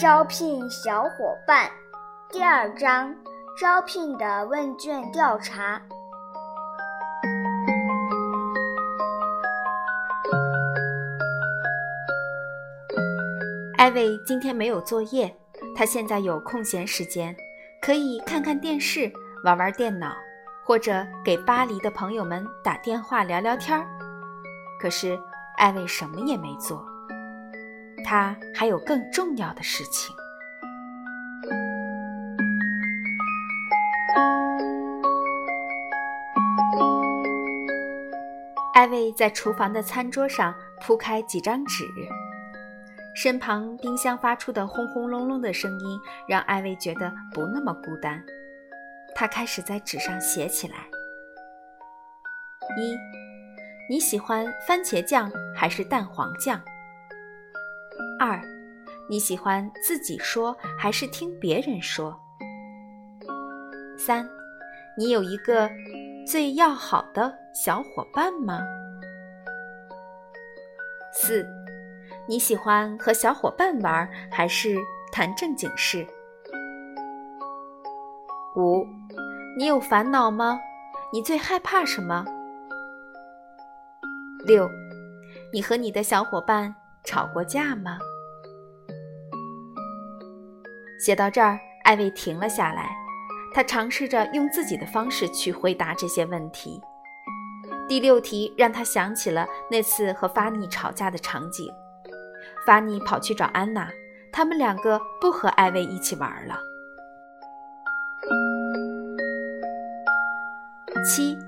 招聘小伙伴，第二章招聘的问卷调查。艾薇今天没有作业，她现在有空闲时间，可以看看电视、玩玩电脑，或者给巴黎的朋友们打电话聊聊天儿。可是艾薇什么也没做，她还有更重要的事情。艾薇在厨房的餐桌上铺开几张纸。身旁冰箱发出的轰轰隆隆的声音，让艾薇觉得不那么孤单。她开始在纸上写起来：一，你喜欢番茄酱还是蛋黄酱？二，你喜欢自己说还是听别人说？三，你有一个最要好的小伙伴吗？四。你喜欢和小伙伴玩，还是谈正经事？五，你有烦恼吗？你最害怕什么？六，你和你的小伙伴吵过架吗？写到这儿，艾薇停了下来，她尝试着用自己的方式去回答这些问题。第六题让她想起了那次和发尼吵架的场景。法尼跑去找安娜，他们两个不和艾薇一起玩了。七，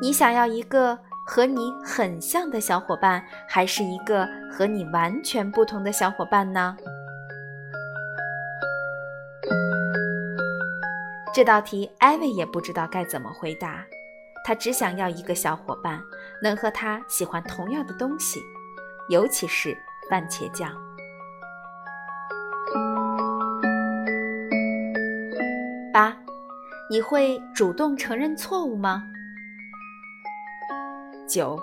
你想要一个和你很像的小伙伴，还是一个和你完全不同的小伙伴呢？这道题，艾薇也不知道该怎么回答。她只想要一个小伙伴，能和她喜欢同样的东西，尤其是。番茄酱。八，你会主动承认错误吗？九，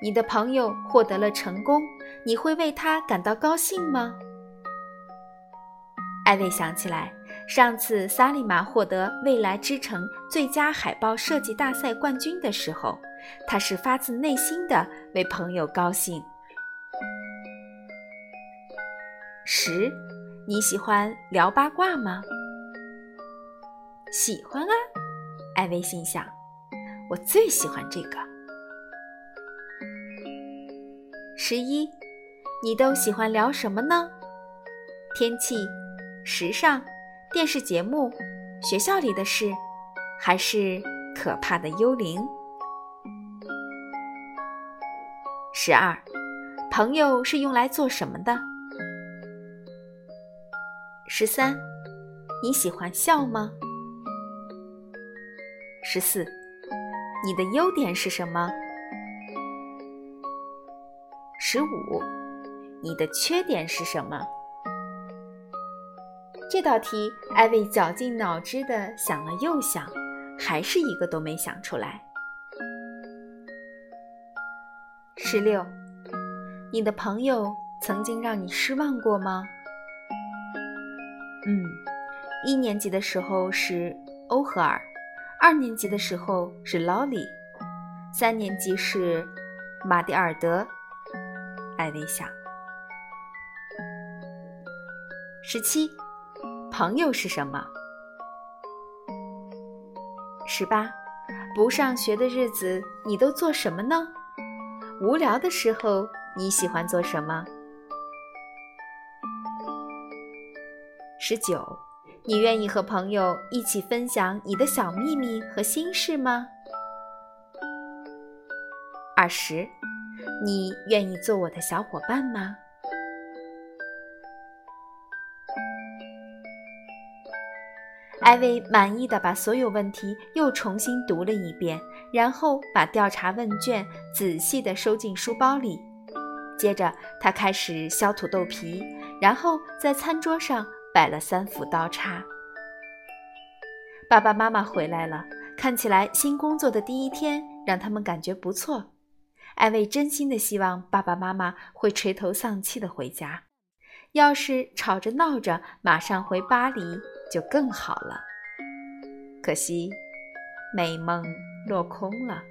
你的朋友获得了成功，你会为他感到高兴吗？艾薇想起来，上次萨利玛获得未来之城最佳海报设计大赛冠军的时候，他是发自内心的为朋友高兴。十，你喜欢聊八卦吗？喜欢啊，艾薇心想，我最喜欢这个。十一，你都喜欢聊什么呢？天气、时尚、电视节目、学校里的事，还是可怕的幽灵？十二，朋友是用来做什么的？十三，你喜欢笑吗？十四，你的优点是什么？十五，你的缺点是什么？这道题，艾薇绞尽脑汁的想了又想，还是一个都没想出来。十六，你的朋友曾经让你失望过吗？嗯，一年级的时候是欧和尔，二年级的时候是劳里，三年级是马蒂尔德。艾薇想。十七，朋友是什么？十八，不上学的日子你都做什么呢？无聊的时候你喜欢做什么？十九，你愿意和朋友一起分享你的小秘密和心事吗？二十，你愿意做我的小伙伴吗？艾薇满意的把所有问题又重新读了一遍，然后把调查问卷仔细的收进书包里。接着，他开始削土豆皮，然后在餐桌上。摆了三副刀叉。爸爸妈妈回来了，看起来新工作的第一天让他们感觉不错。艾薇真心的希望爸爸妈妈会垂头丧气的回家，要是吵着闹着马上回巴黎就更好了。可惜，美梦落空了。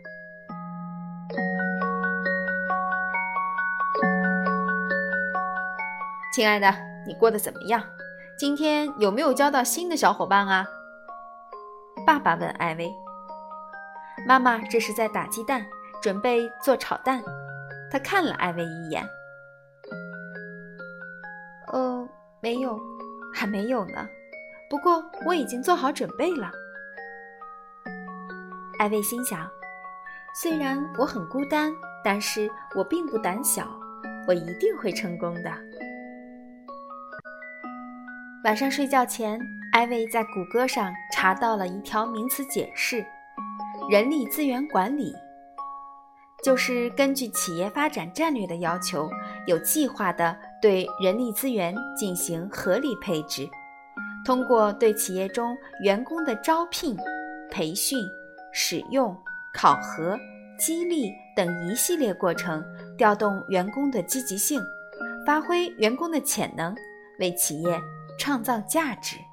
亲爱的，你过得怎么样？今天有没有交到新的小伙伴啊？爸爸问艾薇。妈妈这是在打鸡蛋，准备做炒蛋。他看了艾薇一眼。呃，没有，还没有呢。不过我已经做好准备了。艾薇心想，虽然我很孤单，但是我并不胆小，我一定会成功的。晚上睡觉前，艾薇在谷歌上查到了一条名词解释：人力资源管理，就是根据企业发展战略的要求，有计划地对人力资源进行合理配置，通过对企业中员工的招聘、培训、使用、考核、激励等一系列过程，调动员工的积极性，发挥员工的潜能，为企业。创造价值。